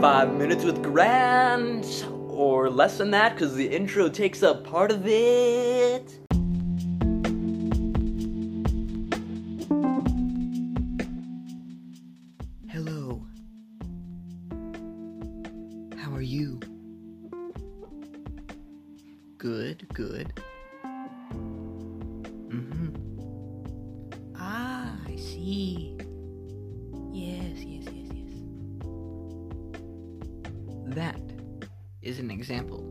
Five minutes with Grant, or less than that, because the intro takes up part of it. Hello. How are you? Good, good. Mm-hmm. Ah, I see. That is an example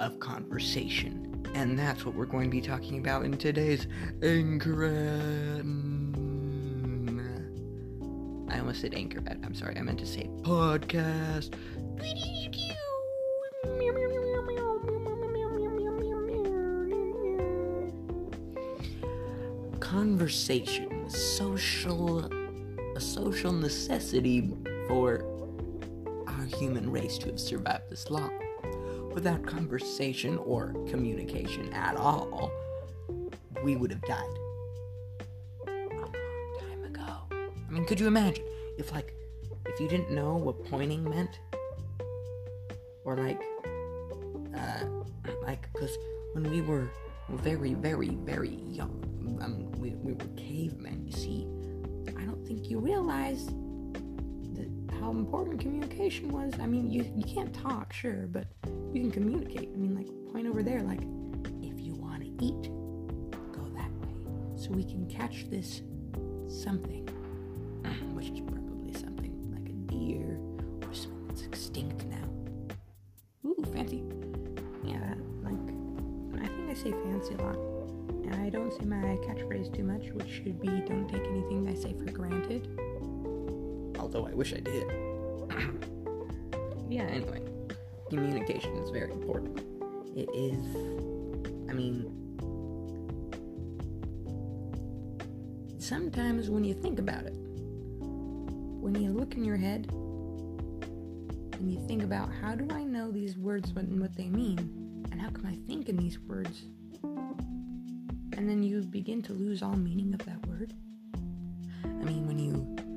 of conversation. And that's what we're going to be talking about in today's Anchorette. I almost said Anchorette. I'm sorry. I meant to say podcast. Conversation, social, a social necessity for human race to have survived this long. Without conversation or communication at all, we would have died a long time ago. I mean, could you imagine if, like, if you didn't know what pointing meant, or like, uh, like, because when we were very, very, very young, um, we, we were cavemen. You see, I don't think you realize how important communication was. I mean, you you can't talk, sure, but you can communicate. I mean, like, point over there, like, if you want to eat, go that way, so we can catch this something, which is probably something like a deer or something that's extinct now. Ooh, fancy. Yeah, like, I think I say fancy a lot. And I don't say my catchphrase too much, which should be don't take anything I say for granted. Although I wish I did. yeah, anyway. Communication is very important. It is, I mean, sometimes when you think about it, when you look in your head and you think about how do I know these words and what they mean, and how can I think in these words, and then you begin to lose all meaning of that word. I mean, when you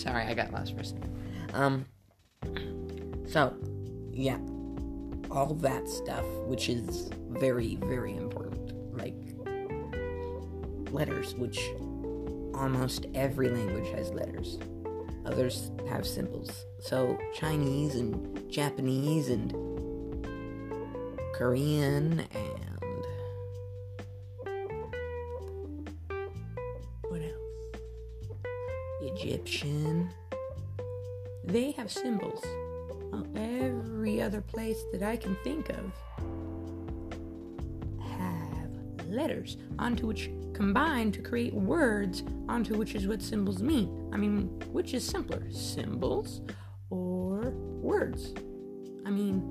Sorry, I got lost for a second. Um. So, yeah, all that stuff, which is very, very important, like letters, which almost every language has letters. Others have symbols. So Chinese and Japanese and Korean and what else? Egyptian. They have symbols. Well, every other place that I can think of have letters onto which combine to create words onto which is what symbols mean. I mean, which is simpler, symbols or words? I mean,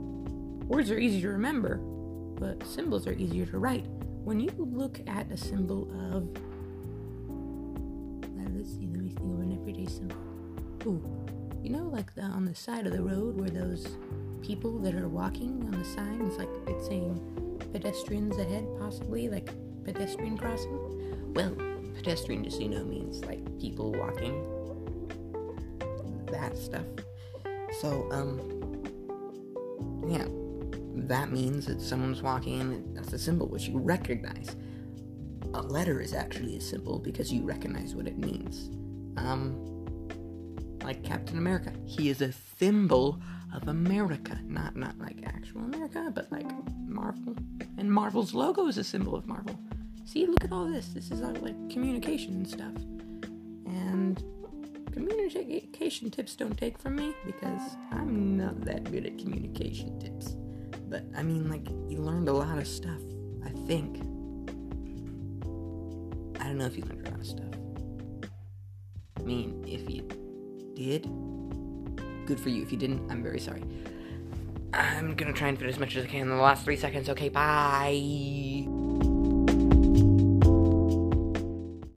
words are easy to remember, but symbols are easier to write. When you look at a symbol of, uh, let's see, let me think of an everyday symbol. Ooh, you know, like the, on the side of the road where those people that are walking on the sign, it's like it's saying pedestrians ahead, possibly, like pedestrian crossing. Well, pedestrian, just you know, means like people walking, that stuff. So, um, yeah, that means that someone's walking, that's a symbol which you recognize. A letter is actually a symbol because you recognize what it means. Um, like Captain America, he is a symbol of America, not not like actual America, but like Marvel. And Marvel's logo is a symbol of Marvel. See, look at all this. This is all like communication and stuff. And communication tips don't take from me because I'm not that good at communication tips. But I mean, like, you learned a lot of stuff, I think. I don't know if you learned a lot of stuff. I mean, if you did, good for you. If you didn't, I'm very sorry. I'm gonna try and fit as much as I can in the last three seconds. Okay, bye.